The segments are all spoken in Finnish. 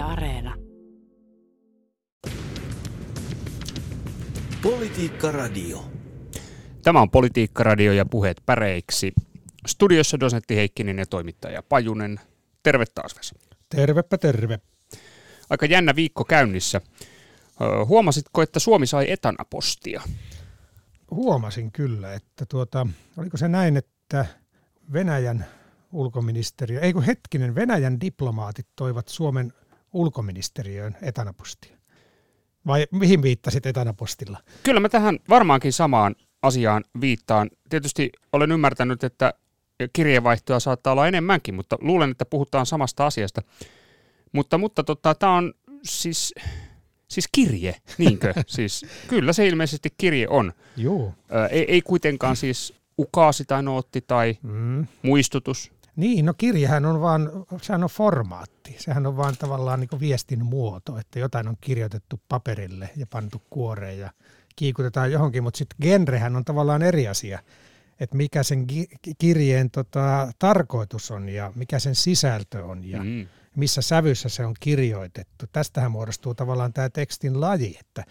Yle Areena. Politiikka Radio. Tämä on Politiikka Radio ja puheet päreiksi. Studiossa dosentti Heikkinen ja toimittaja Pajunen. Terve taas Vesa. Tervepä terve. Aika jännä viikko käynnissä. Huomasitko, että Suomi sai etanapostia? Huomasin kyllä, että tuota, oliko se näin, että Venäjän ulkoministeriö, ei kun hetkinen, Venäjän diplomaatit toivat Suomen ulkoministeriöön etanapostia. Vai mihin viittasit etanapostilla? Kyllä mä tähän varmaankin samaan asiaan viittaan. Tietysti olen ymmärtänyt, että kirjeenvaihtoa saattaa olla enemmänkin, mutta luulen, että puhutaan samasta asiasta. Mutta, mutta tota, tämä on siis, siis kirje, niinkö? siis, kyllä se ilmeisesti kirje on. Joo. ei, ei kuitenkaan siis ukaasi tai nootti tai mm. muistutus. Niin, no kirjahan on vaan, sehän on formaatti. Sehän on vaan tavallaan niin viestin muoto, että jotain on kirjoitettu paperille ja pantu kuoreen ja kiikutetaan johonkin, mutta sitten genrehän on tavallaan eri asia. Että mikä sen kirjeen tota, tarkoitus on ja mikä sen sisältö on ja mm. missä sävyssä se on kirjoitettu. Tästähän muodostuu tavallaan tämä tekstin laji, että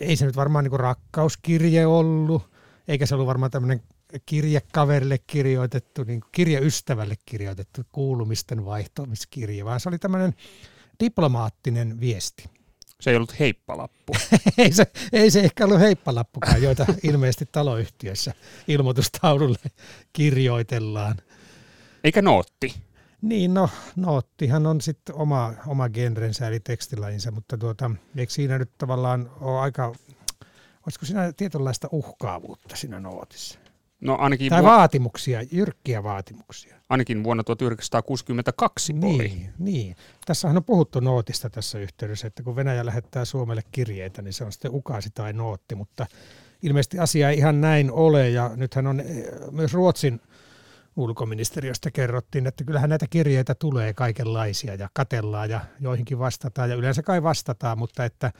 ei se nyt varmaan niin rakkauskirje ollut, eikä se ollut varmaan tämmöinen kirjekaverille kirjoitettu, niin kirjaystävälle kirjoitettu kuulumisten vaihtomiskirje, vaan se oli tämmöinen diplomaattinen viesti. Se ei ollut heippalappu. ei, se, ei se ehkä ollut heippalappukaan, joita ilmeisesti taloyhtiössä ilmoitustaululle kirjoitellaan. Eikä nootti. Niin, no noottihan on sitten oma, oma genrensä eli tekstilajinsa, mutta tuota, eikö siinä nyt tavallaan ole aika, olisiko siinä tietynlaista uhkaavuutta siinä nootissa? No ainakin tai vu- vaatimuksia, jyrkkiä vaatimuksia. Ainakin vuonna 1962 niin, oli. Niin, Tässähän on puhuttu nootista tässä yhteydessä, että kun Venäjä lähettää Suomelle kirjeitä, niin se on sitten ukaasi tai nootti, mutta ilmeisesti asia ei ihan näin ole ja nythän on eh, myös Ruotsin ulkoministeriöstä kerrottiin, että kyllähän näitä kirjeitä tulee kaikenlaisia ja katellaan ja joihinkin vastataan ja yleensä kai vastataan, mutta että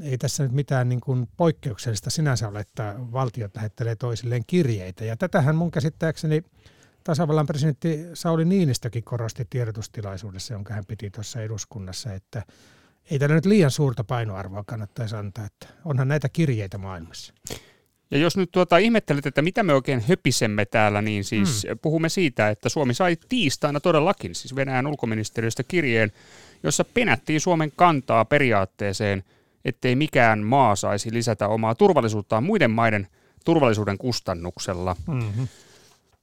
ei tässä nyt mitään niin kuin poikkeuksellista sinänsä ole, että valtiot lähettelee toisilleen kirjeitä. Ja tätähän mun käsittääkseni tasavallan presidentti Sauli Niinistökin korosti tiedotustilaisuudessa, jonka hän piti tuossa eduskunnassa, että ei tällä nyt liian suurta painoarvoa kannattaisi antaa, että onhan näitä kirjeitä maailmassa. Ja jos nyt tuota ihmettelet, että mitä me oikein höpisemme täällä, niin siis hmm. puhumme siitä, että Suomi sai tiistaina todellakin, siis Venäjän ulkoministeriöstä kirjeen, jossa penättiin Suomen kantaa periaatteeseen – ettei mikään maa saisi lisätä omaa turvallisuuttaan muiden maiden turvallisuuden kustannuksella. Mm-hmm.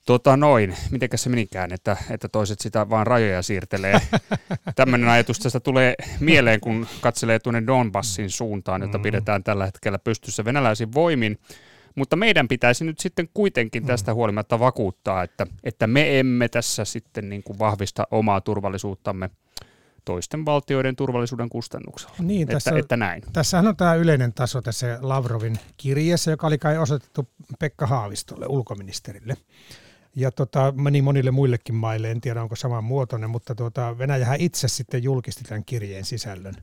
Tota noin, mitenkäs se menikään, että, että toiset sitä vaan rajoja siirtelee. Tämmöinen ajatus tästä tulee mieleen, kun katselee tuonne Donbassin suuntaan, jota mm-hmm. pidetään tällä hetkellä pystyssä venäläisin voimin. Mutta meidän pitäisi nyt sitten kuitenkin tästä mm. huolimatta vakuuttaa, että, että me emme tässä sitten niin kuin vahvista omaa turvallisuuttamme toisten valtioiden turvallisuuden kustannuksella. Niin, että, tässä, että näin. Tässähän on tämä yleinen taso tässä Lavrovin kirjeessä, joka oli kai osoitettu Pekka Haavistolle, ulkoministerille. Ja tota, meni monille muillekin maille, en tiedä onko saman muotoinen, mutta tota, Venäjähän itse sitten julkisti tämän kirjeen sisällön.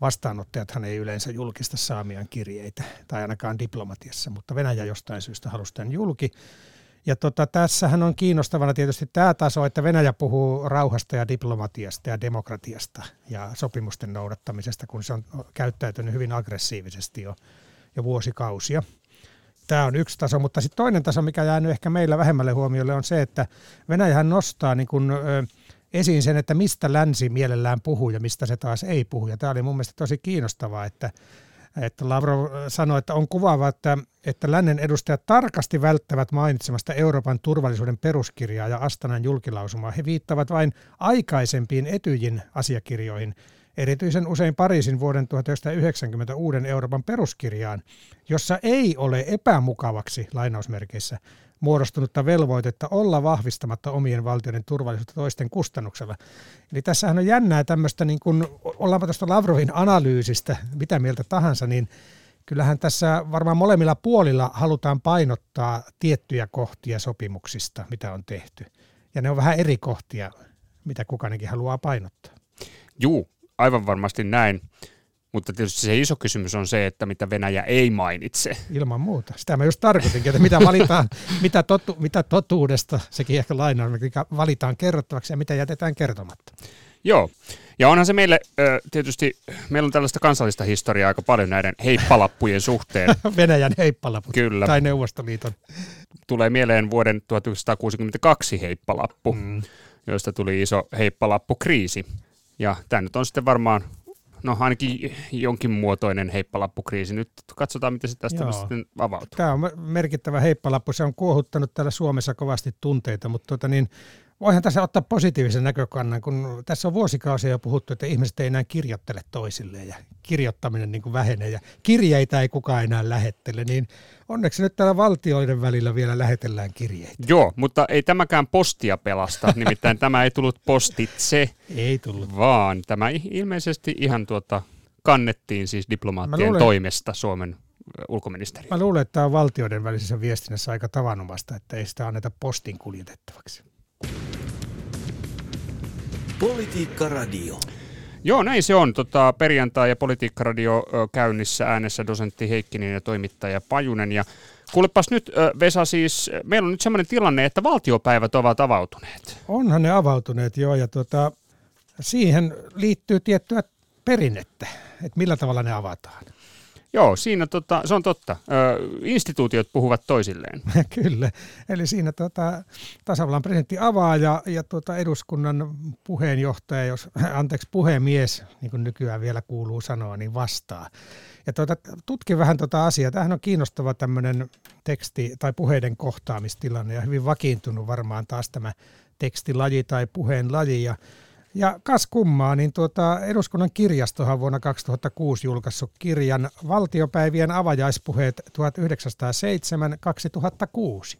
Vastaanottajathan ei yleensä julkista saamiaan kirjeitä, tai ainakaan diplomatiassa, mutta Venäjä jostain syystä halusi tämän julki. Ja tota, tässähän on kiinnostavana tietysti tämä taso, että Venäjä puhuu rauhasta ja diplomatiasta ja demokratiasta ja sopimusten noudattamisesta, kun se on käyttäytynyt hyvin aggressiivisesti jo, jo vuosikausia. Tämä on yksi taso, mutta sitten toinen taso, mikä jäänyt ehkä meillä vähemmälle huomiolle, on se, että Venäjähän nostaa niin kun, ö, esiin sen, että mistä länsi mielellään puhuu ja mistä se taas ei puhu. Ja tämä oli mun mielestä tosi kiinnostavaa, että että Lavrov sanoi, että on kuvaava, että, että lännen edustajat tarkasti välttävät mainitsemasta Euroopan turvallisuuden peruskirjaa ja Astanan julkilausumaa. He viittavat vain aikaisempiin etyjin asiakirjoihin, erityisen usein Pariisin vuoden 1990 uuden Euroopan peruskirjaan, jossa ei ole epämukavaksi lainausmerkeissä muodostunutta velvoitetta olla vahvistamatta omien valtioiden turvallisuutta toisten kustannuksella. Eli tässähän on jännää tämmöistä, niin kuin, ollaanpa tuosta Lavrovin analyysistä, mitä mieltä tahansa, niin kyllähän tässä varmaan molemmilla puolilla halutaan painottaa tiettyjä kohtia sopimuksista, mitä on tehty. Ja ne on vähän eri kohtia, mitä kukainenkin haluaa painottaa. Juu, aivan varmasti näin. Mutta tietysti se iso kysymys on se, että mitä Venäjä ei mainitse. Ilman muuta. Sitä mä just tarkoitinkin, että mitä valitaan, mitä, totu, mitä totuudesta, sekin ehkä lainaan, mikä valitaan kerrottavaksi ja mitä jätetään kertomatta. Joo, Ja onhan se meille tietysti, meillä on tällaista kansallista historiaa aika paljon näiden heippalappujen suhteen. Venäjän heippalaput Kyllä. tai Neuvostoliiton. Tulee mieleen vuoden 1962 heippalappu, mm. josta tuli iso heippalappukriisi. Ja tämä nyt on sitten varmaan no ainakin jonkin muotoinen heippalappukriisi. Nyt katsotaan, miten se tästä sitten avautuu. Tämä on merkittävä heippalappu. Se on kuohuttanut täällä Suomessa kovasti tunteita, mutta tuota niin, voihan tässä ottaa positiivisen näkökannan, kun tässä on vuosikausia jo puhuttu, että ihmiset ei enää kirjoittele toisilleen ja kirjoittaminen niin kuin vähenee ja kirjeitä ei kukaan enää lähettele, niin onneksi nyt täällä valtioiden välillä vielä lähetellään kirjeitä. Joo, mutta ei tämäkään postia pelasta, nimittäin tämä ei tullut postitse. Ei tullut. Vaan tämä ilmeisesti ihan tuota kannettiin siis diplomaattien luulen, toimesta Suomen ulkoministeri. Mä luulen, että tämä on valtioiden välisessä viestinnässä aika tavanomaista, että ei sitä anneta postin kuljetettavaksi. Politiikka Radio. Joo, näin se on. Tota, perjantai- ja Politiikka-radio käynnissä äänessä dosentti Heikkinen ja toimittaja Pajunen. Ja kuulepas nyt, Vesa, siis meillä on nyt sellainen tilanne, että valtiopäivät ovat avautuneet. Onhan ne avautuneet, joo, ja tota, siihen liittyy tiettyä perinnettä, että millä tavalla ne avataan. Joo, siinä tota, se on totta. Ö, instituutiot puhuvat toisilleen. Kyllä. Eli siinä tota, tasavallan presidentti avaa ja, ja tota, eduskunnan puheenjohtaja, jos, anteeksi puhemies, niin kuin nykyään vielä kuuluu sanoa, niin vastaa. Ja tuota, tutkin vähän tuota asiaa. Tämähän on kiinnostava tämmöinen teksti- tai puheiden kohtaamistilanne ja hyvin vakiintunut varmaan taas tämä tekstilaji tai puheen laji. Ja ja kas kummaa, niin tuota, eduskunnan kirjastohan vuonna 2006 julkaissut kirjan Valtiopäivien avajaispuheet 1907-2006.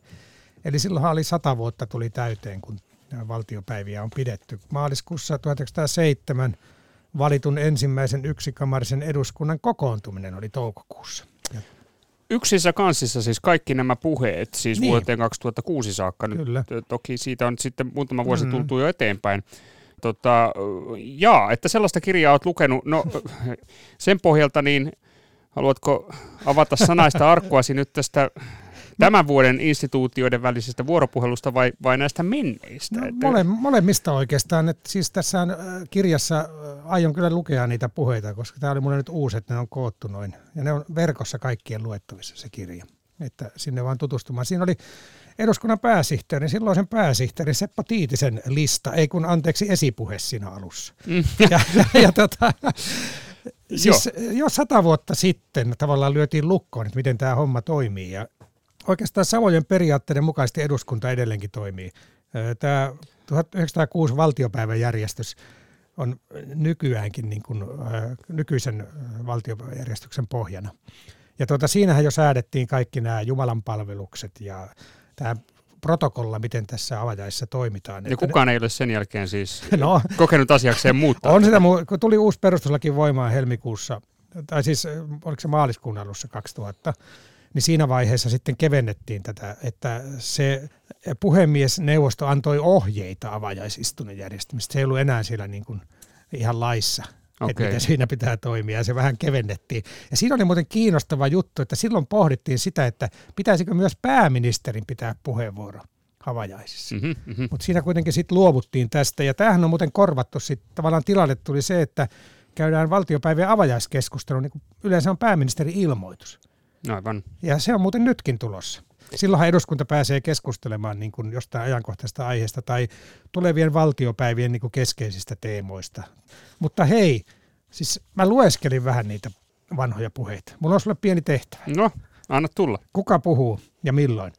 Eli silloinhan oli sata vuotta tuli täyteen, kun valtiopäiviä on pidetty. Maaliskuussa 1907 valitun ensimmäisen yksikamarisen eduskunnan kokoontuminen oli toukokuussa. Yksissä kanssissa siis kaikki nämä puheet, siis niin. vuoteen 2006 saakka. Kyllä. Nyt, toki siitä on sitten muutama vuosi mm. tultu jo eteenpäin tota, jaa, että sellaista kirjaa olet lukenut. No sen pohjalta niin haluatko avata sanaista arkkuasi nyt tästä tämän vuoden instituutioiden välisestä vuoropuhelusta vai, vai näistä menneistä? No, mole, molemmista oikeastaan. Että siis tässä äh, kirjassa äh, aion kyllä lukea niitä puheita, koska tämä oli mulle nyt uusi, että ne on koottu noin. Ja ne on verkossa kaikkien luettavissa se kirja. Että sinne vaan tutustumaan. Siinä oli eduskunnan pääsihteeri, silloisen pääsihteeri Seppo Tiitisen lista, ei kun anteeksi esipuhe siinä alussa. Mm. Ja, ja, ja tota, siis jo sata vuotta sitten tavallaan lyötiin lukkoon, että miten tämä homma toimii ja oikeastaan samojen periaatteiden mukaisesti eduskunta edelleenkin toimii. Tämä 1906 valtiopäivän järjestys on nykyäänkin niin kuin, nykyisen valtiojärjestyksen pohjana. Ja tuota, siinähän jo säädettiin kaikki nämä Jumalan palvelukset ja tämä protokolla, miten tässä avajaissa toimitaan. Ja kukaan ne, ei ole sen jälkeen siis no, kokenut asiakseen muuttaa. On sitä, kun tuli uusi perustuslaki voimaan helmikuussa, tai siis oliko se maaliskuun alussa 2000, niin siinä vaiheessa sitten kevennettiin tätä, että se puhemiesneuvosto antoi ohjeita avajaisistunnon järjestämistä. Se ei ollut enää siellä niin kuin ihan laissa okay. että miten siinä pitää toimia, ja se vähän kevennettiin. Ja siinä oli muuten kiinnostava juttu, että silloin pohdittiin sitä, että pitäisikö myös pääministerin pitää puheenvuoro havajaisissa. Mm-hmm, mm-hmm. Mutta siinä kuitenkin sitten luovuttiin tästä, ja tämähän on muuten korvattu sitten, tavallaan tilalle tuli se, että käydään valtiopäivien avajaiskeskustelu, niin yleensä on pääministerin ilmoitus. Aivan. Ja se on muuten nytkin tulossa. Silloinhan eduskunta pääsee keskustelemaan niin kuin jostain ajankohtaisesta aiheesta tai tulevien valtiopäivien niin kuin keskeisistä teemoista. Mutta hei, siis mä lueskelin vähän niitä vanhoja puheita. Mulla on sulle pieni tehtävä. No, anna tulla. Kuka puhuu ja milloin?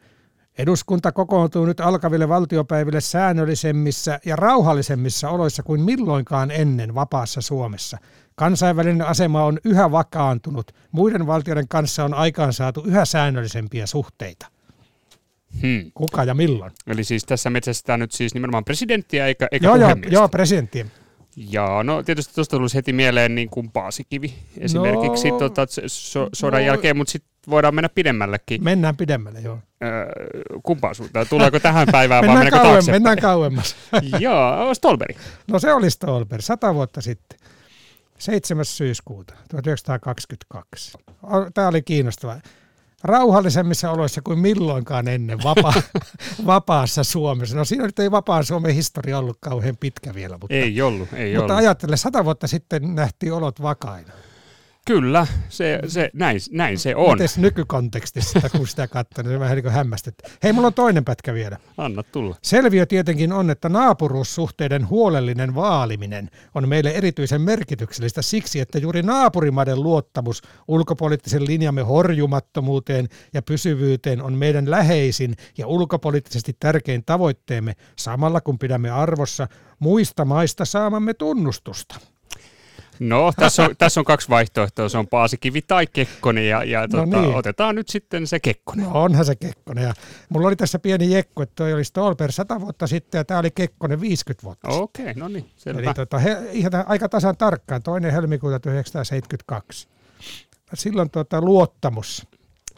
Eduskunta kokoontuu nyt alkaville valtiopäiville säännöllisemmissä ja rauhallisemmissa oloissa kuin milloinkaan ennen vapaassa Suomessa. Kansainvälinen asema on yhä vakaantunut. Muiden valtioiden kanssa on aikaansaatu yhä säännöllisempiä suhteita. Hmm. Kuka ja milloin? Eli siis tässä metsästetään nyt siis nimenomaan presidenttiä eikä, eikä joo, joo, joo, presidenttiä. Ja no tietysti tuosta tulisi heti mieleen niin kuin Paasikivi esimerkiksi no, tota, so, sodan no, jälkeen, mutta sitten voidaan mennä pidemmällekin. Mennään pidemmälle, joo. Öö, kumpaan suuntaan? Tuleeko tähän päivään vai mennäänkö kauem, Mennään kauemmas. joo, Stolberi. No se oli Stolberi, sata vuotta sitten. 7. syyskuuta 1922. Tämä oli kiinnostava. Rauhallisemmissa oloissa kuin milloinkaan ennen vapa- vapaassa Suomessa. No siinä nyt ei vapaan Suomen historia ollut kauhean pitkä vielä. Mutta, ei ollut, ei mutta ollut. ajattele, sata vuotta sitten nähtiin olot vakaina. Kyllä, se, se, näin, näin se on. Miten nykykontekstissa, kun sitä katsoo, niin se vähän niin kuin hämmästettä. Hei, mulla on toinen pätkä vielä. Anna tulla. Selviö tietenkin on, että naapuruussuhteiden huolellinen vaaliminen on meille erityisen merkityksellistä siksi, että juuri naapurimaiden luottamus ulkopoliittisen linjamme horjumattomuuteen ja pysyvyyteen on meidän läheisin ja ulkopoliittisesti tärkein tavoitteemme samalla kun pidämme arvossa muista maista saamamme tunnustusta. No, tässä on, tässä on kaksi vaihtoehtoa. Se on Paasikivi tai Kekkonen ja, ja tota, niin. otetaan nyt sitten se Kekkonen. No onhan se Kekkonen. Ja mulla oli tässä pieni jekku, että toi oli Stolper 100 vuotta sitten ja tämä oli Kekkonen 50 vuotta. Okei, no niin, selvä. Eli tota, he, ihan aika tasan tarkkaan, toinen helmikuuta 1972. Silloin tota, luottamus,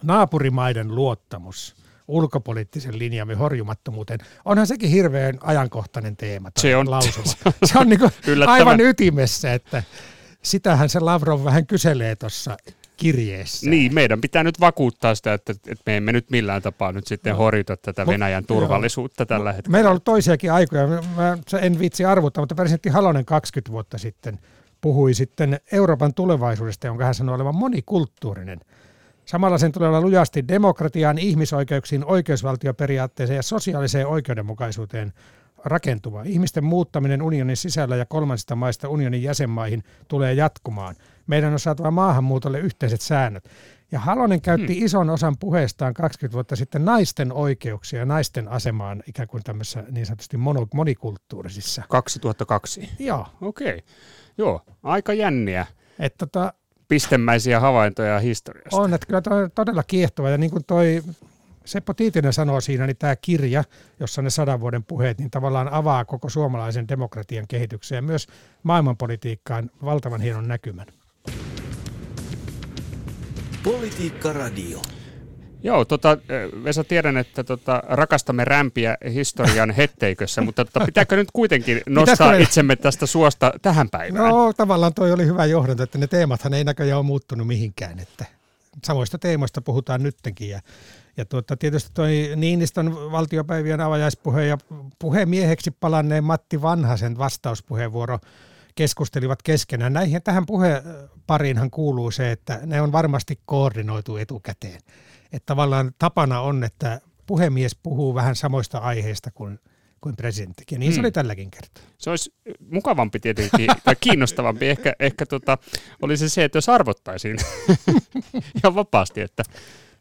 naapurimaiden luottamus ulkopoliittisen linjamme horjumattomuuteen. Onhan sekin hirveän ajankohtainen teema. Se on- lausuma. Se on niinku Yllättävän. aivan ytimessä, että sitähän se Lavrov vähän kyselee tuossa kirjeessä. Niin, meidän pitää nyt vakuuttaa sitä, että, että me emme nyt millään tapaa nyt sitten horjuta tätä Mut- Venäjän turvallisuutta tällä hetkellä. Meillä on ollut toisiakin aikoja. Mä- Mä en viitsi arvuttaa, mutta presidentti Halonen 20 vuotta sitten puhui sitten Euroopan tulevaisuudesta, jonka hän sanoi olevan monikulttuurinen. Samalla sen tulee olla lujasti demokratiaan, ihmisoikeuksiin, oikeusvaltioperiaatteeseen ja sosiaaliseen oikeudenmukaisuuteen rakentuva. Ihmisten muuttaminen unionin sisällä ja kolmansista maista unionin jäsenmaihin tulee jatkumaan. Meidän on saatava maahanmuutolle yhteiset säännöt. Ja Halonen käytti hmm. ison osan puheestaan 20 vuotta sitten naisten oikeuksia ja naisten asemaan ikään kuin tämmöisissä niin sanotusti monikulttuurisissa. 2002. Joo, Okei. Joo, aika jänniä että tota, pistemäisiä havaintoja historiasta. on, että kyllä toi on todella kiehtova. Ja niin kuin toi Seppo Tiitinen sanoo siinä, niin tämä kirja, jossa on ne sadan vuoden puheet, niin tavallaan avaa koko suomalaisen demokratian kehityksen ja myös maailmanpolitiikkaan valtavan hienon näkymän. Politiikka Radio. Joo, tota, Vesa, tiedän, että tota, rakastamme rämpiä historian hetteikössä, mutta tota, pitääkö nyt kuitenkin nostaa itsemme tästä suosta tähän päivään? No tavallaan toi oli hyvä johdanto, että ne teemathan ei näköjään ole muuttunut mihinkään. Että samoista teemoista puhutaan nyttenkin. Ja, ja tuota, tietysti toi Niinistön valtiopäivien avajaispuhe ja puhemieheksi palanneen Matti Vanhasen vastauspuheenvuoro keskustelivat keskenään. Näihin, tähän puhepariinhan kuuluu se, että ne on varmasti koordinoitu etukäteen. Että tavallaan tapana on, että puhemies puhuu vähän samoista aiheista kuin, kuin presidenttikin. Ja niin se Hmm. oli tälläkin kertaa. Se olisi mukavampi tietenkin, tai kiinnostavampi ehkä, ehkä tota, olisi se, että jos arvottaisiin ihan vapaasti, että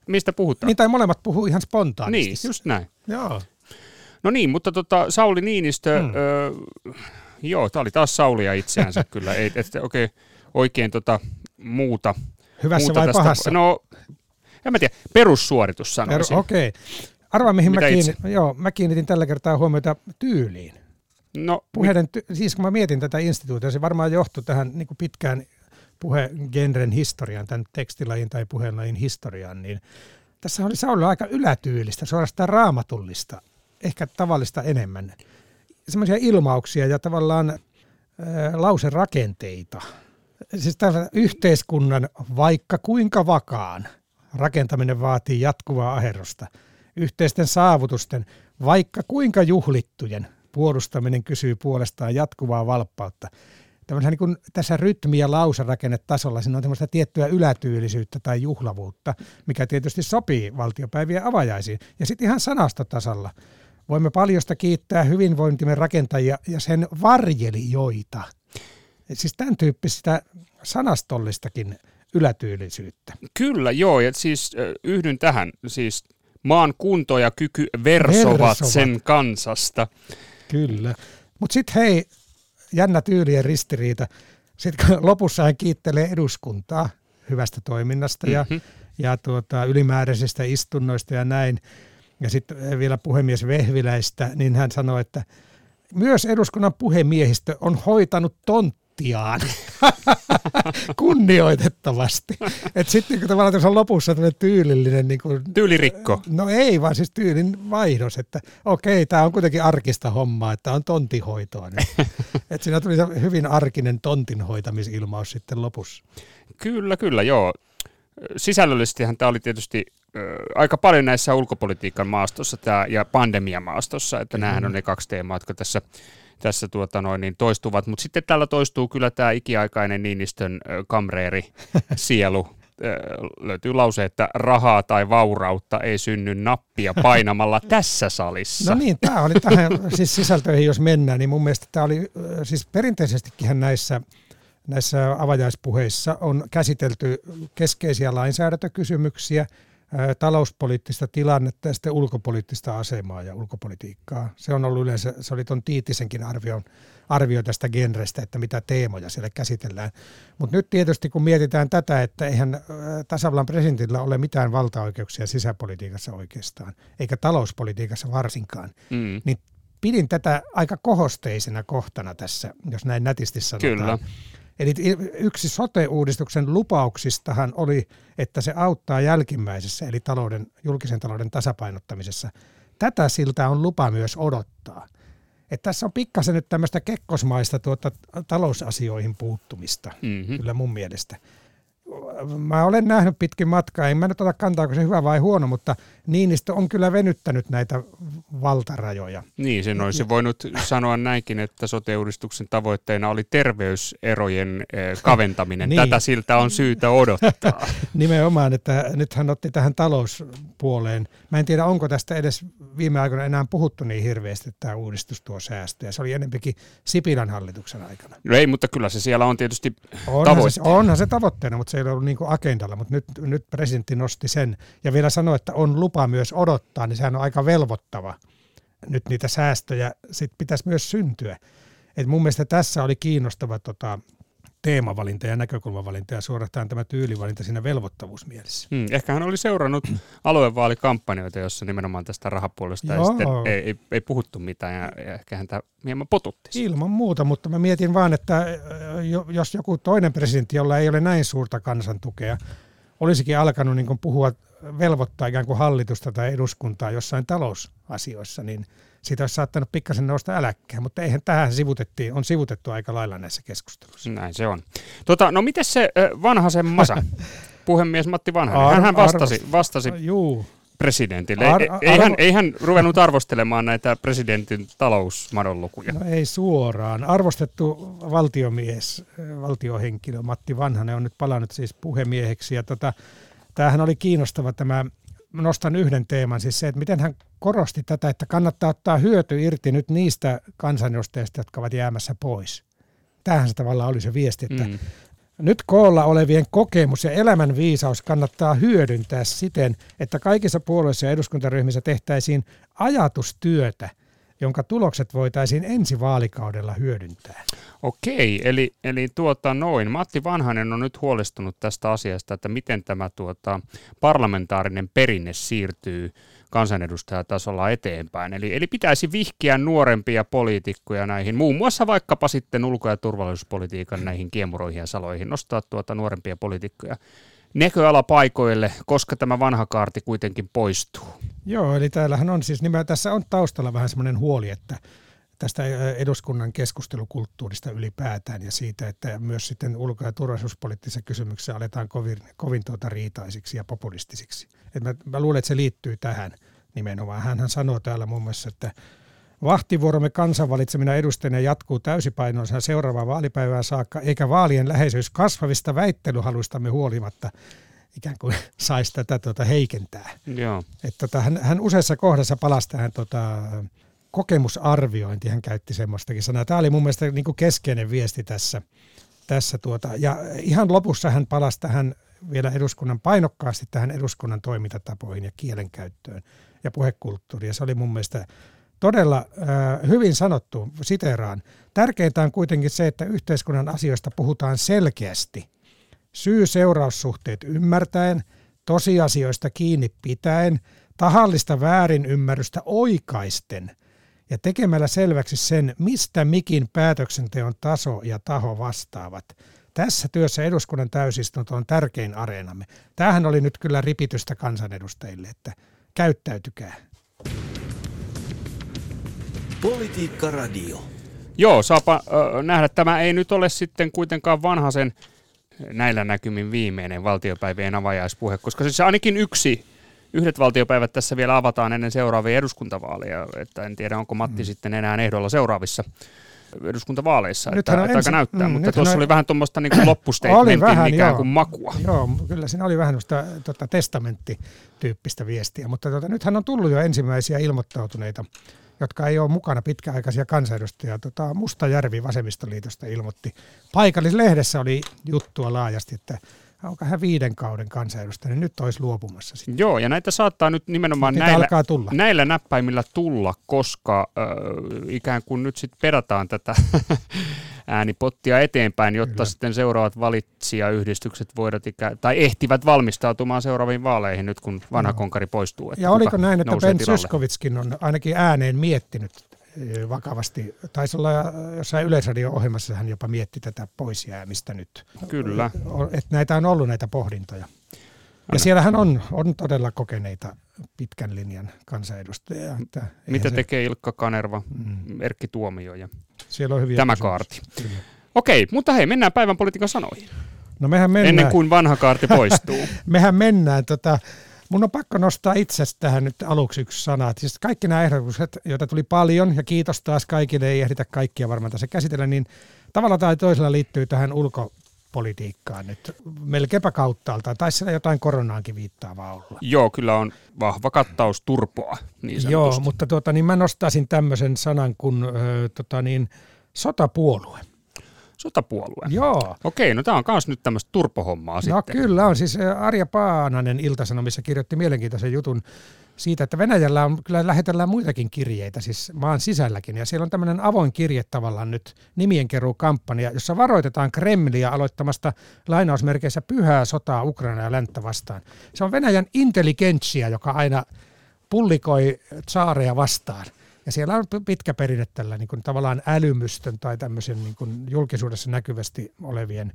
mistä puhutaan. Niin tai molemmat puhuu ihan spontaanisti. Niin, just näin. Joo. No niin, mutta tota, Sauli Niinistö, Hmm. mm. öö, joo, tämä oli taas Saulia itseänsä kyllä, ei et, oikein, oikein tota, muuta. Hyvässä muuta vai pahassa? No, en mä tiedä, perussuoritus sanoisin. Er- Okei. Okay. Arvaa, mihin mä, kiinni, itse? joo, mä kiinnitin tällä kertaa huomiota tyyliin. No, Puheiden, ty- siis kun mä mietin tätä instituutiota, se varmaan johtui tähän niin kuin pitkään puhegenren historiaan, tämän tekstilajin tai puheenlajin historiaan, niin tässä oli Saulilla aika ylätyylistä, suorastaan raamatullista, ehkä tavallista enemmän. Semmoisia ilmauksia ja tavallaan äh, lauserakenteita. Siis tämä yhteiskunnan vaikka kuinka vakaan rakentaminen vaatii jatkuvaa aherrusta. Yhteisten saavutusten vaikka kuinka juhlittujen puolustaminen kysyy puolestaan jatkuvaa valppautta. Niin kuin tässä rytmi- ja lauserakennetasolla siinä on tämmöistä tiettyä ylätyylisyyttä tai juhlavuutta, mikä tietysti sopii valtiopäivien avajaisiin. Ja sitten ihan sanastotasolla voimme paljosta kiittää hyvinvointimme rakentajia ja sen varjelijoita. Siis tämän tyyppistä sanastollistakin ylätyylisyyttä. Kyllä, joo, ja siis yhdyn tähän, siis maan kunto ja kyky versovat, Versovat. sen kansasta. Kyllä. Mutta sitten hei, jännä tyylien ristiriita. Sitten lopussa hän kiittelee eduskuntaa hyvästä toiminnasta ja, Mhm. ja tuota, ylimääräisistä istunnoista ja näin. Ja sitten vielä puhemies Vehviläistä, niin hän sanoi, että myös eduskunnan puhemiehistö on hoitanut tonttiaan kunnioitettavasti. Et sitten kun tavallaan tuossa lopussa tulee tyylillinen niin kuin Tyylirikko. No ei, vaan siis tyylin vaihdos, että okei, tämä on kuitenkin arkista hommaa, että on tontihoitoa. Nyt. että siinä tuli se hyvin arkinen tontin hoitamisilmaus sitten lopussa. Kyllä, kyllä, joo. Sisällöllisestihän tämä oli tietysti aika paljon näissä ulkopolitiikan maastossa tää, ja pandemiamaastossa, että mm. nämähän on ne kaksi teemaa, jotka tässä tässä tuota noin, niin toistuvat, mutta sitten täällä toistuu kyllä tämä ikiaikainen Niinistön kamreeri sielu, löytyy lause, että rahaa tai vaurautta ei synny nappia painamalla tässä salissa. No niin, tämä oli tähän siis sisältöihin, jos mennään, niin mun mielestä tämä oli, siis perinteisestikin näissä, näissä avajaispuheissa on käsitelty keskeisiä lainsäädäntökysymyksiä, talouspoliittista tilannetta ja sitten ulkopoliittista asemaa ja ulkopolitiikkaa. Se on ollut yleensä, se oli tuon Tiitisenkin arvio, arvio tästä genrestä, että mitä teemoja siellä käsitellään. Mutta nyt tietysti kun mietitään tätä, että eihän tasavallan presidentillä ole mitään valtaoikeuksia sisäpolitiikassa oikeastaan, eikä talouspolitiikassa varsinkaan, mm. niin pidin tätä aika kohosteisena kohtana tässä, jos näin nätisti sanotaan. Kyllä. Eli yksi sote-uudistuksen lupauksistahan oli, että se auttaa jälkimmäisessä, eli talouden, julkisen talouden tasapainottamisessa. Tätä siltä on lupa myös odottaa. Että tässä on pikkasen nyt tämmöistä kekkosmaista tuota talousasioihin puuttumista, mm-hmm. kyllä mun mielestä mä olen nähnyt pitkin matkaa, en mä nyt ota kantaa, onko se hyvä vai huono, mutta Niinistö on kyllä venyttänyt näitä valtarajoja. Niin, sen olisi ja, voinut sanoa näinkin, että sote-uudistuksen tavoitteena oli terveyserojen eh, kaventaminen. niin. Tätä siltä on syytä odottaa. Nimenomaan, että nyt hän otti tähän talouspuoleen. Mä en tiedä, onko tästä edes viime aikoina enää puhuttu niin hirveästi, että tämä uudistus tuo säästöjä. Se oli enempikin Sipilän hallituksen aikana. No ei, mutta kyllä se siellä on tietysti onhan tavoitteena. Se, onhan se tavoitteena, mutta ei ollut niin kuin agendalla, mutta nyt, nyt presidentti nosti sen ja vielä sanoi, että on lupa myös odottaa, niin sehän on aika velvoittava. Nyt niitä säästöjä sit pitäisi myös syntyä. Et mun mielestä tässä oli kiinnostava tota, teemavalinta ja näkökulmavalinta ja suorastaan tämä tyylivalinta siinä velvoittavuusmielessä. Hmm, ehkä hän oli seurannut aluevaalikampanjoita, jossa nimenomaan tästä rahapuolesta ei, sitten, ei, ei, ei puhuttu mitään ja, ja ehkä häntä hieman potutti. Ilman muuta, mutta mä mietin vaan, että jos joku toinen presidentti, jolla ei ole näin suurta kansantukea, olisikin alkanut niin puhua, velvoittaa ikään kuin hallitusta tai eduskuntaa jossain talousasioissa, niin – siitä olisi saattanut pikkasen nousta äläkkeen, mutta eihän tähän sivutettiin, on sivutettu aika lailla näissä keskusteluissa. Näin se on. Tota, no miten se vanhasen masa, puhemies Matti Vanhanen, hän vastasi, vastasi juu. presidentille. Ar- ar- ei, hän, ei hän ruvennut arvostelemaan näitä presidentin talousmadonlukuja. No ei suoraan. Arvostettu valtiomies, valtiohenkilö Matti Vanhanen on nyt palannut siis puhemieheksi ja tota, tämähän oli kiinnostava tämä nostan yhden teeman, siis se, että miten hän korosti tätä, että kannattaa ottaa hyöty irti nyt niistä kansanedustajista, jotka ovat jäämässä pois. Tämähän se tavallaan oli se viesti, että mm. nyt koolla olevien kokemus ja elämän viisaus kannattaa hyödyntää siten, että kaikissa puolueissa ja eduskuntaryhmissä tehtäisiin ajatustyötä, jonka tulokset voitaisiin ensi vaalikaudella hyödyntää. Okei, eli, eli tuota noin. Matti Vanhanen on nyt huolestunut tästä asiasta, että miten tämä tuota, parlamentaarinen perinne siirtyy kansanedustajatasolla eteenpäin. Eli, eli pitäisi vihkiä nuorempia poliitikkoja näihin, muun muassa vaikkapa sitten ulko- ja turvallisuuspolitiikan näihin kiemuroihin ja saloihin, nostaa tuota nuorempia poliitikkoja näköalapaikoille, koska tämä vanha kaarti kuitenkin poistuu. Joo, eli täällähän on siis nimenomaan, tässä on taustalla vähän semmoinen huoli, että tästä eduskunnan keskustelukulttuurista ylipäätään ja siitä, että myös sitten ulko- ja turvallisuuspoliittisissa kysymyksissä aletaan kovin, kovin tuota riitaisiksi ja populistisiksi. Et mä, mä luulen, että se liittyy tähän nimenomaan. Hän sanoo täällä muun muassa, että Vahtivuoromme kansanvalitsemina edustajina jatkuu täysipainoisena seuraavaan vaalipäivään saakka, eikä vaalien läheisyys kasvavista väittelyhaluistamme huolimatta ikään kuin saisi tätä tuota heikentää. Joo. Et tota, hän, hän useassa kohdassa palasi tähän tota, kokemusarviointi, hän käytti semmoistakin sanaa. Tämä oli mun mielestä niin kuin keskeinen viesti tässä. tässä tuota. Ja ihan lopussa hän palasi tähän vielä eduskunnan painokkaasti tähän eduskunnan toimintatapoihin ja kielenkäyttöön ja puhekulttuuriin. Ja se oli mun mielestä todella äh, hyvin sanottu, siteraan. Tärkeintä on kuitenkin se, että yhteiskunnan asioista puhutaan selkeästi. Syy-seuraussuhteet ymmärtäen, tosiasioista kiinni pitäen, tahallista väärinymmärrystä oikaisten ja tekemällä selväksi sen, mistä mikin päätöksenteon taso ja taho vastaavat. Tässä työssä eduskunnan täysistunto on tärkein areenamme. Tämähän oli nyt kyllä ripitystä kansanedustajille, että käyttäytykää. Politiikka Radio. Joo, saapa äh, nähdä. Tämä ei nyt ole sitten kuitenkaan vanhasen näillä näkymin viimeinen valtiopäivien avajaispuhe, koska siis ainakin yksi yhdet valtiopäivät tässä vielä avataan ennen seuraavia eduskuntavaaleja, että en tiedä onko Matti mm. sitten enää ehdolla seuraavissa eduskuntavaaleissa, että, että ensi... aika näyttää, mm, mutta tuossa on... oli vähän tuommoista niin loppustatementin ikään kuin joo. makua. Joo, kyllä siinä oli vähän sitä tota, testamenttityyppistä viestiä, mutta tota, nythän on tullut jo ensimmäisiä ilmoittautuneita jotka ei ole mukana pitkäaikaisia kansanedustajia. Tota, Mustajärvi Vasemmistoliitosta ilmoitti. Paikallislehdessä oli juttua laajasti, että onko hän viiden kauden kansanedustaja, niin nyt olisi luopumassa. Sitten. Joo, ja näitä saattaa nyt nimenomaan näillä, tulla. näillä näppäimillä tulla, koska äh, ikään kuin nyt sitten perataan tätä äänipottia eteenpäin, jotta Kyllä. sitten seuraavat valitsijayhdistykset voivat ikä, tai ehtivät valmistautumaan seuraaviin vaaleihin nyt, kun vanha no. konkari poistuu. ja oliko näin, että Ben Syskovitskin on ainakin ääneen miettinyt vakavasti. Taisi olla jossain Yleisradio-ohjelmassa hän jopa mietti tätä poisjäämistä nyt. Kyllä. Että näitä on ollut näitä pohdintoja. Ja siellähän on, on todella kokeneita pitkän linjan kansanedustajia. Että Mitä se... tekee Ilkka Kanerva, mm. Erkki Tuomio ja Siellä on hyviä tämä kaarti? Kyllä. Okei, mutta hei, mennään päivän politiikan sanoihin. No mehän mennään. Ennen kuin vanha kaarti poistuu. mehän mennään tota, Mun on pakko nostaa itse tähän nyt aluksi yksi sana. Siis kaikki nämä ehdotukset, joita tuli paljon, ja kiitos taas kaikille, ei ehditä kaikkia varmaan tässä käsitellä, niin tavalla tai toisella liittyy tähän ulkopolitiikkaan nyt melkeinpä kauttaaltaan. Tai siellä jotain koronaankin viittaavaa olla. Joo, kyllä on vahva kattaus turpoa niin Joo, mutta tuota, niin mä nostaisin tämmöisen sanan kuin ö, tota, niin, sotapuolue. Sotapuolue. Joo. Okei, no tämä on myös nyt tämmöistä turpohommaa no, sitten. kyllä on. Siis Arja Paananen Iltasanomissa kirjoitti mielenkiintoisen jutun siitä, että Venäjällä on, kyllä lähetellään muitakin kirjeitä, siis maan sisälläkin. Ja siellä on tämmöinen avoin kirje tavallaan nyt nimienkeruukampanja, jossa varoitetaan Kremliä aloittamasta lainausmerkeissä pyhää sotaa Ukraina ja länttä vastaan. Se on Venäjän intelligentsia, joka aina pullikoi saareja vastaan. Ja siellä on pitkä perinne tällä niin kuin tavallaan älymystön tai tämmöisen niin kuin julkisuudessa näkyvästi olevien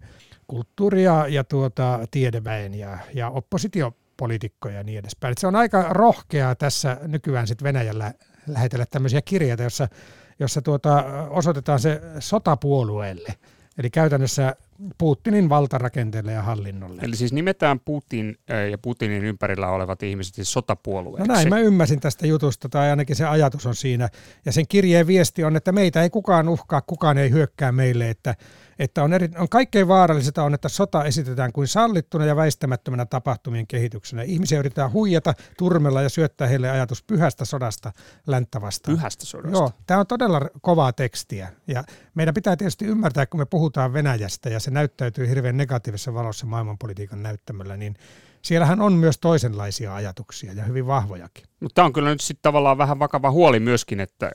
kulttuuria ja tuota, tiedeväen ja, ja oppositiopolitiikkoja ja niin edespäin. Et se on aika rohkeaa tässä nykyään sit Venäjällä lähetellä tämmöisiä kirjeitä, jossa, jossa tuota, osoitetaan se sotapuolueelle. Eli käytännössä Putinin valtarakenteelle ja hallinnolle. Eli siis nimetään Putin ja Putinin ympärillä olevat ihmiset siis sotapuolueeksi. No näin mä ymmärsin tästä jutusta, tai ainakin se ajatus on siinä. Ja sen kirjeen viesti on, että meitä ei kukaan uhkaa, kukaan ei hyökkää meille, että että on, eri, on kaikkein vaarallisinta on, että sota esitetään kuin sallittuna ja väistämättömänä tapahtumien kehityksenä. Ihmisiä yritetään huijata, turmella ja syöttää heille ajatus pyhästä sodasta länttä vastaan. Pyhästä sodasta? Joo, tämä on todella kovaa tekstiä ja meidän pitää tietysti ymmärtää, kun me puhutaan Venäjästä ja se näyttäytyy hirveän negatiivisessa valossa maailmanpolitiikan näyttämällä, niin siellähän on myös toisenlaisia ajatuksia ja hyvin vahvojakin. Mutta tämä on kyllä nyt sitten tavallaan vähän vakava huoli myöskin, että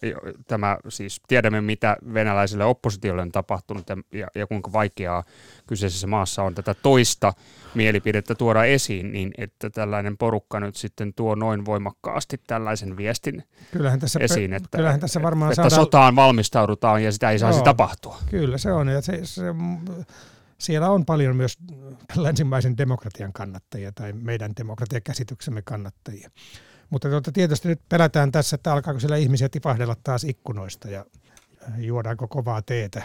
tämä siis tiedämme mitä venäläiselle oppositiolle on tapahtunut ja, ja kuinka vaikeaa kyseisessä maassa on tätä toista mielipidettä tuoda esiin, niin että tällainen porukka nyt sitten tuo noin voimakkaasti tällaisen viestin kyllähän tässä, esiin, että, kyllähän tässä varmaan että saadaan... sotaan valmistaudutaan ja sitä ei saisi Joo, tapahtua. Kyllä se on ja se, se siellä on paljon myös länsimaisen demokratian kannattajia tai meidän demokratiakäsityksemme kannattajia. Mutta tuota, tietysti nyt pelätään tässä, että alkaako siellä ihmisiä tipahdella taas ikkunoista ja juodaanko kovaa teetä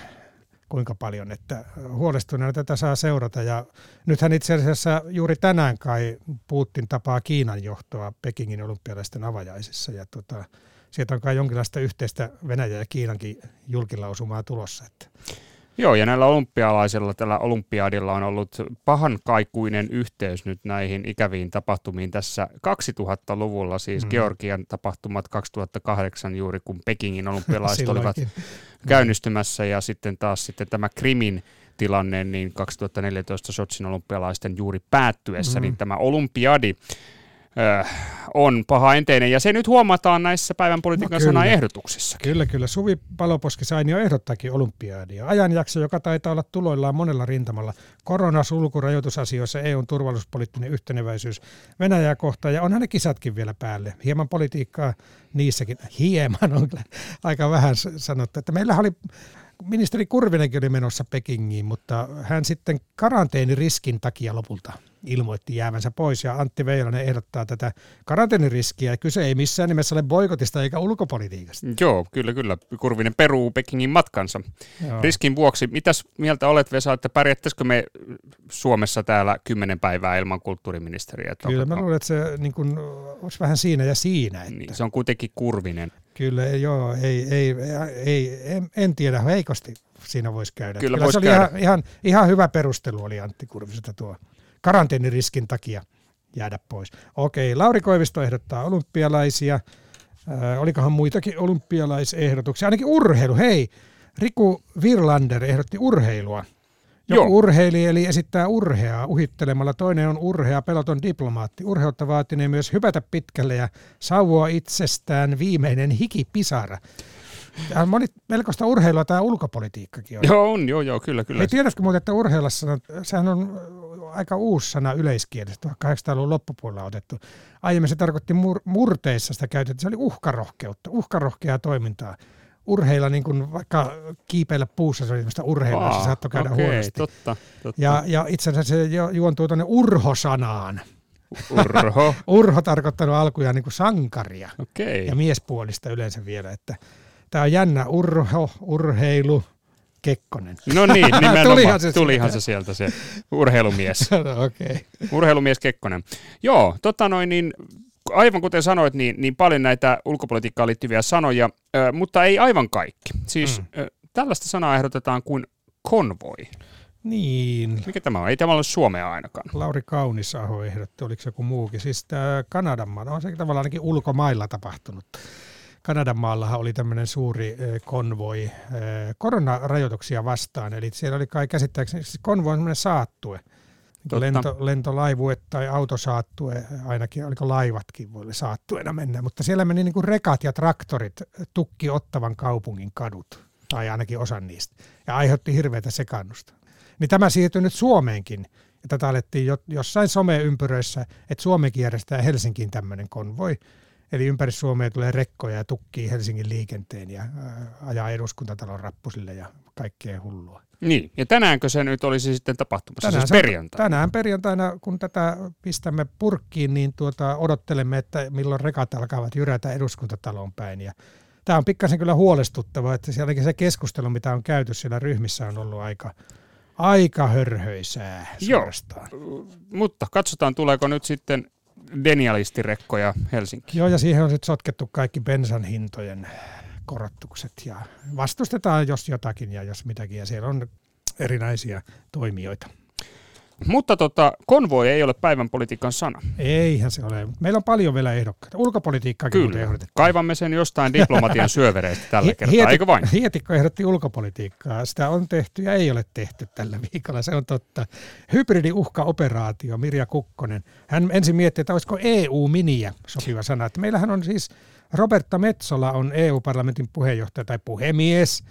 kuinka paljon, että huolestuneena tätä saa seurata. Ja nythän itse asiassa juuri tänään kai Putin tapaa Kiinan johtoa Pekingin olympialaisten avajaisissa ja tota, sieltä on kai jonkinlaista yhteistä Venäjä ja Kiinankin julkilausumaa tulossa. Että Joo, ja näillä olympialaisilla, tällä olympiadilla on ollut pahan kaikuinen yhteys nyt näihin ikäviin tapahtumiin tässä 2000-luvulla, siis mm. Georgian tapahtumat 2008 juuri, kun Pekingin olympialaiset olivat käynnistymässä, ja sitten taas sitten tämä Krimin tilanne, niin 2014 Sotsin olympialaisten juuri päättyessä, mm. niin tämä olympiadi on paha enteinen. Ja se nyt huomataan näissä päivän politiikan no, sanaehdotuksissa. Kyllä, kyllä. Suvi Paloposki Sainio ehdottaakin olympiadia. Ajanjakso, joka taitaa olla tuloillaan monella rintamalla. Korona, sulku, rajoitusasioissa, EUn turvallisuuspoliittinen yhteneväisyys, Venäjää kohtaan ja onhan ne kisatkin vielä päälle. Hieman politiikkaa niissäkin. Hieman on aika vähän sanottu. Että meillä oli ministeri Kurvinenkin oli menossa Pekingiin, mutta hän sitten karanteeniriskin takia lopulta ilmoitti jäävänsä pois ja Antti Veilanen ehdottaa tätä karanteeniriskiä. Kyse ei missään nimessä ole boikotista eikä ulkopolitiikasta. Joo, kyllä, kyllä. Kurvinen peruu Pekingin matkansa. Joo. Riskin vuoksi, mitäs mieltä olet Vesa, että pärjättäisikö me Suomessa täällä kymmenen päivää ilman kulttuuriministeriä? Kyllä, mä luulen, että se niin kun, olisi vähän siinä ja siinä. Että... Niin, se on kuitenkin Kurvinen. Kyllä, joo, ei, ei, ei, en, en tiedä, heikosti siinä voisi käydä. Kyllä, Kyllä voisi se oli käydä. Ihan, ihan, ihan, hyvä perustelu oli Antti Kurviselta tuo karanteeniriskin takia jäädä pois. Okei, Lauri Koivisto ehdottaa olympialaisia. Äh, olikohan muitakin olympialaisehdotuksia? Ainakin urheilu. Hei, Riku Virlander ehdotti urheilua. Joku Joo. urheili eli esittää urheaa uhittelemalla. Toinen on urhea, peloton diplomaatti. Urheutta vaatinee myös hypätä pitkälle ja sauvoa itsestään viimeinen hikipisara. Tämä on moni, melkoista urheilua tämä ulkopolitiikkakin on. Joo, on, joo, joo, kyllä, kyllä. Ei tiedätkö muuten, että urheilassa, sehän on aika uusi sana yleiskielistä, 1800-luvun loppupuolella otettu. Aiemmin se tarkoitti mur- murteissa sitä käytettiin, se oli uhkarohkeutta, uhkarohkeaa toimintaa. Urheilla niin kuin vaikka kiipeillä puussa, se oli tämmöistä urheilua, se saattoi käydä okei, huonosti. totta, totta. Ja, ja itse asiassa se juontuu tuonne urhosanaan. Urho, Urho tarkoittanut alkujaan niin kuin sankaria okei. ja miespuolista yleensä vielä. Että tämä on jännä urho, urheilu, Kekkonen. No niin, nimenomaan. Tulihan se Tulihan sieltä. se sieltä se urheilumies. Okei. Okay. Urheilumies Kekkonen. Joo, tota noin, niin aivan kuten sanoit, niin, niin paljon näitä ulkopolitiikkaan liittyviä sanoja, mutta ei aivan kaikki. Siis Mm. tällaista sanaa ehdotetaan kuin konvoi. Niin, Mikä tämä on? Ei tämä ole suomea ainakaan. Lauri Kaunisaho ehdotti, oliko se joku muukin. Siis tämä Kanadan maa, no on se tavallaan ainakin ulkomailla tapahtunut. Kanadan maallahan oli tämmöinen suuri konvoi koronarajoituksia vastaan, eli siellä oli kai käsittääkseni, siis konvoi on semmoinen saattue, Lento, lentolaivue tai autosaattue, ainakin oliko laivatkin voi saattuena mennä, mutta siellä meni niin kuin rekat ja traktorit tukki ottavan kaupungin kadut, tai ainakin osan niistä, ja aiheutti hirveätä sekannusta. Niin tämä siirtyi nyt Suomeenkin, ja tätä alettiin jo, jossain someympyröissä, että Suomekin järjestää Helsinkiin tämmöinen konvoi, eli ympäri Suomea tulee rekkoja ja tukkii Helsingin liikenteen ja ää, ajaa eduskuntatalon rappusille ja kaikkea hullua. Niin, ja tänäänkö se nyt olisi sitten tapahtumassa? Tänään, siis se on- perjantai. tänään perjantaina, kun tätä pistämme purkkiin, niin tuota, odottelemme, että milloin rekat alkavat jyrätä eduskuntatalon päin. Ja tämä on pikkasen kyllä huolestuttava, että sielläkin se keskustelu, mitä on käyty siellä ryhmissä, on ollut aika, aika hörhöisää Joo. suorastaan. Mutta katsotaan, tuleeko nyt sitten denialistirekkoja Helsinkiin. Joo, ja siihen on sitten sotkettu kaikki bensan hintojen korotukset ja vastustetaan jos jotakin ja jos mitäkin, ja siellä on erinäisiä toimijoita. Mutta tota, konvoi ei ole päivän politiikan sana. Eihän se ole. Meillä on paljon vielä ehdokkaita. Ulkopolitiikkaakin muuten Kyllä. ehdotettiin. Kaivamme sen jostain diplomatian syövereistä tällä kertaa, Hieti- eikö vain? Hietikko ehdotti ulkopolitiikkaa. Sitä on tehty ja ei ole tehty tällä viikolla, se on totta. Hybridiuhkaoperaatio, Mirja Kukkonen. Hän ensin mietti, että olisiko EU-miniä sopiva sana. Että meillähän on siis, Roberta Metsola on EU-parlamentin puheenjohtaja tai puhemies.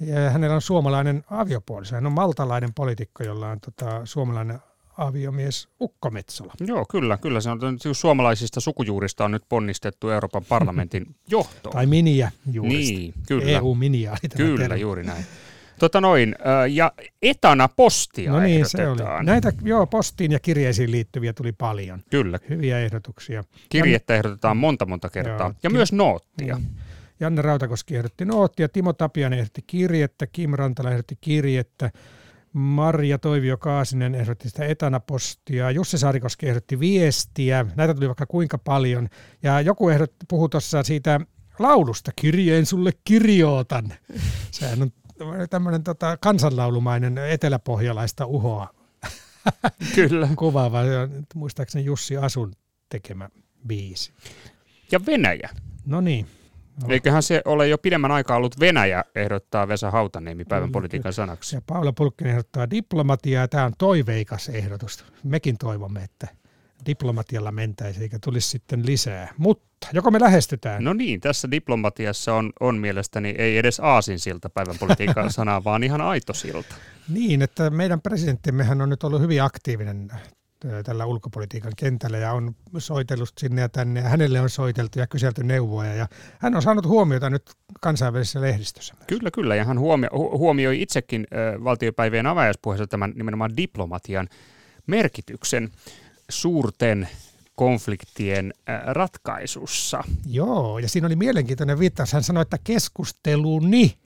Ja hänellä on suomalainen aviopuoliso. Hän on maltalainen poliitikko, jolla on tota, suomalainen aviomies Ukko Metsola. Joo, kyllä, kyllä. Se on nyt suomalaisista sukujuurista on nyt ponnistettu Euroopan parlamentin johtoon. Tai miniä juurista. niin, kyllä. EU-miniä oli tämä Kyllä, termi. juuri näin. Tota noin, ja etana postia No niin, se oli. Näitä joo, postiin ja kirjeisiin liittyviä tuli paljon. Kyllä, Hyviä ehdotuksia. kirjettä ehdotetaan monta monta kertaa. Joo, Ja ki- myös noottia. Niin. Janne Rautakoski ehdotti noottia, Timo Tapianen ehdotti kirjettä, Kim Rantala ehdotti kirjettä, Marja Toivio Kaasinen ehdotti sitä etanapostia, Jussi Saarikoski ehdotti viestiä, näitä tuli vaikka kuinka paljon, ja joku ehdotti, puhui tuossa siitä laulusta, kirjeen sulle kirjootan. Sehän on tämmöinen tota, kansanlaulumainen eteläpohjalaista uhoa Kyllä. kuvaava, muistaakseni Jussi Asun tekemä biisi. Ja Venäjä. No niin. No. Eiköhän se ole jo pidemmän aikaa ollut Venäjä, ehdottaa Vesa Hautaniemi päivän Kyllä, politiikan sanaksi. Ja Paula Pulkkinen ehdottaa diplomatiaa. Tämä on toiveikas ehdotus. Mekin toivomme, että diplomatialla mentäisiin eikä tulisi sitten lisää. Mutta joko me lähestytään? No niin, tässä diplomatiassa on, on mielestäni ei edes aasinsilta päivän politiikan sanaa, vaan ihan aito silta. Niin, että meidän presidenttimmehän on nyt ollut hyvin aktiivinen tällä ulkopolitiikan kentällä ja on soitellut sinne ja tänne ja hänelle on soiteltu ja kyselty neuvoja ja hän on saanut huomiota nyt kansainvälisessä lehdistössä. Myös. Kyllä, kyllä ja hän huomio, huomioi itsekin valtiopäivien avajaispuheessa tämän nimenomaan diplomatian merkityksen suurten konfliktien ratkaisussa. Joo, ja siinä oli mielenkiintoinen viittaus. Hän sanoi, että keskusteluni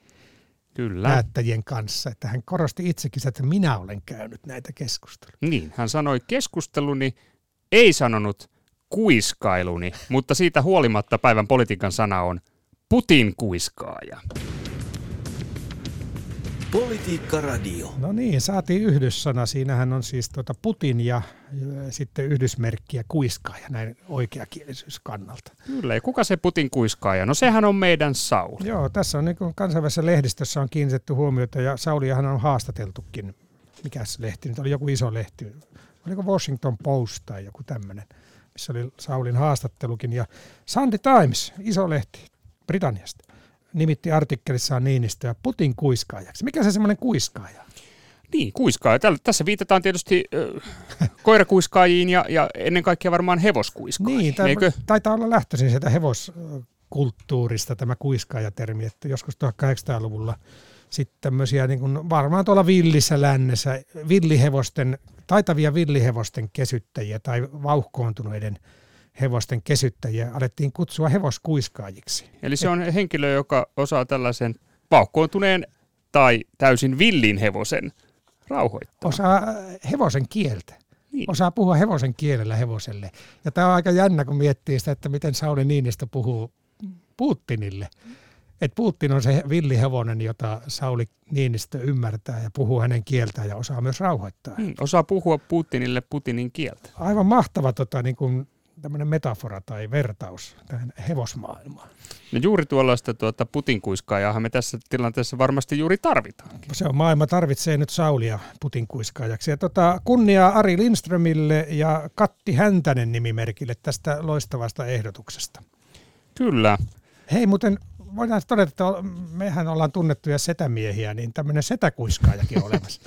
Kyllä. päättäjien kanssa. Että hän korosti itsekin, että minä olen käynyt näitä keskusteluja. Niin, hän sanoi keskusteluni, ei sanonut kuiskailuni, mutta siitä huolimatta päivän politiikan sana on Putin kuiskaaja. Politiikka Radio. No niin, saatiin yhdyssana. Siinähän on siis tuota Putin ja, ja sitten yhdysmerkkiä kuiskaaja näin oikeakielisyys kannalta. Kyllä, ja kuka se Putin kuiskaaja? No sehän on meidän Sauli. Joo, tässä on niin kansainvälisessä lehdistössä on kiinnitetty huomiota ja Sauliahan on haastateltukin. Mikäs lehti nyt oli? Joku iso lehti. Oliko Washington Post tai joku tämmöinen, missä oli Saulin haastattelukin. Ja Sunday Times, iso lehti Britanniasta nimitti artikkelissaan Niinistöä Putin kuiskaajaksi. Mikä se semmoinen kuiskaaja? Niin, kuiskaaja. tässä viitataan tietysti äh, koirakuiskaajiin ja, ja ennen kaikkea varmaan hevoskuiskaajiin. Niin, tämä Eikö? taitaa olla lähtöisin sieltä hevoskulttuurista tämä kuiskaajatermi, että joskus 1800-luvulla sitten tämmöisiä niin kuin varmaan tuolla villissä lännessä villihevosten, taitavia villihevosten kesyttäjiä tai vauhkoontuneiden hevosten kesyttäjiä alettiin kutsua hevoskuiskaajiksi. Eli se on henkilö, joka osaa tällaisen paukkoontuneen tai täysin villin hevosen rauhoittaa. Osaa hevosen kieltä. Niin. Osaa puhua hevosen kielellä hevoselle. Ja tämä on aika jännä, kun miettii sitä, että miten Sauli Niinistö puhuu Putinille. Että Putin on se villihevonen, jota Sauli Niinistö ymmärtää ja puhuu hänen kieltään ja osaa myös rauhoittaa. Hmm, osaa puhua Putinille Putinin kieltä. Aivan mahtava tota, niin kuin tämmöinen metafora tai vertaus tähän hevosmaailmaan. No juuri tuollaista tuota putinkuiskaajahan me tässä tilanteessa varmasti juuri tarvitaan. Se on maailma tarvitsee nyt Saulia putinkuiskaajaksi. Ja tota, kunnia Ari Lindströmille ja Katti Häntänen nimimerkille tästä loistavasta ehdotuksesta. Kyllä. Hei, muuten voidaan todeta, että mehän ollaan tunnettuja setämiehiä, niin tämmöinen setäkuiskaajakin on olemassa.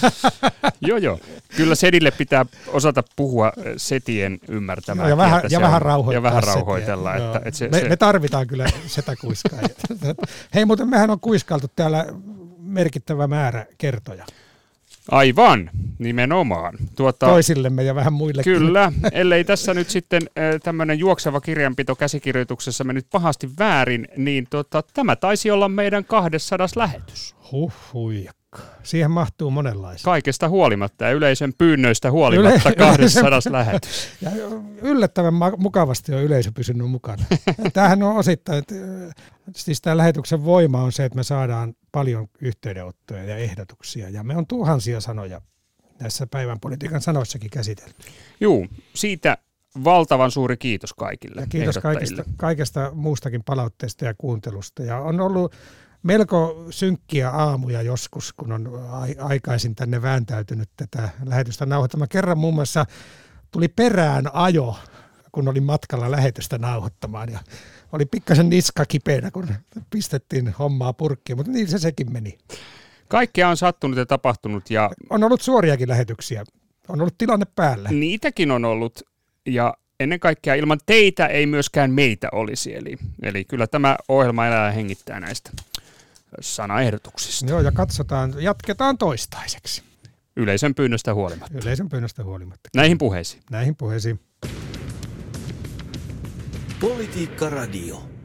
joo, joo. Kyllä sedille pitää osata puhua setien ymmärtämään. ja, vähän, ja, vähän rauhoitella. Ja vähän rauhoitella. Että, että se, me, se... me tarvitaan kyllä setäkuiskaajia. Hei, muuten mehän on kuiskailtu täällä merkittävä määrä kertoja. Aivan, nimenomaan. Tuota, Toisillemme ja vähän muillekin. Kyllä, ellei tässä nyt sitten tämmöinen juokseva kirjanpito käsikirjoituksessa mennyt pahasti väärin, niin tuota, tämä taisi olla meidän 200 lähetys. Huh. Siihen mahtuu monenlaisia. Kaikesta huolimatta ja yleisön pyynnöistä huolimatta Yle- 200 lähetys. Ja yllättävän mukavasti on yleisö pysynyt mukana. Tämähän on osittain, että siis tämä lähetyksen voima on se, että me saadaan paljon yhteydenottoja ja ehdotuksia ja me on tuhansia sanoja näissä päivän politiikan sanoissakin käsitelty. Joo, siitä valtavan suuri kiitos kaikille ja Kiitos kaikista, kaikesta muustakin palautteesta ja kuuntelusta. Ja on ollut melko synkkiä aamuja joskus, kun on aikaisin tänne vääntäytynyt tätä lähetystä nauhoittamaan. Kerran muun muassa tuli perään ajo, kun olin matkalla lähetystä nauhoittamaan ja oli pikkasen niska kipeänä, kun pistettiin hommaa purkkiin, mutta niin se sekin meni. Kaikkea on sattunut ja tapahtunut. Ja... On ollut suoriakin lähetyksiä. On ollut tilanne päällä. Niitäkin on ollut ja ennen kaikkea ilman teitä ei myöskään meitä olisi. Eli, eli kyllä tämä ohjelma elää hengittää näistä sanaehdotuksista. Joo, ja katsotaan, jatketaan toistaiseksi. Yleisön pyynnöstä huolimatta. Yleisön pyynnöstä huolimatta. Näihin puheisiin. Näihin puheisiin. Politiikka Radio.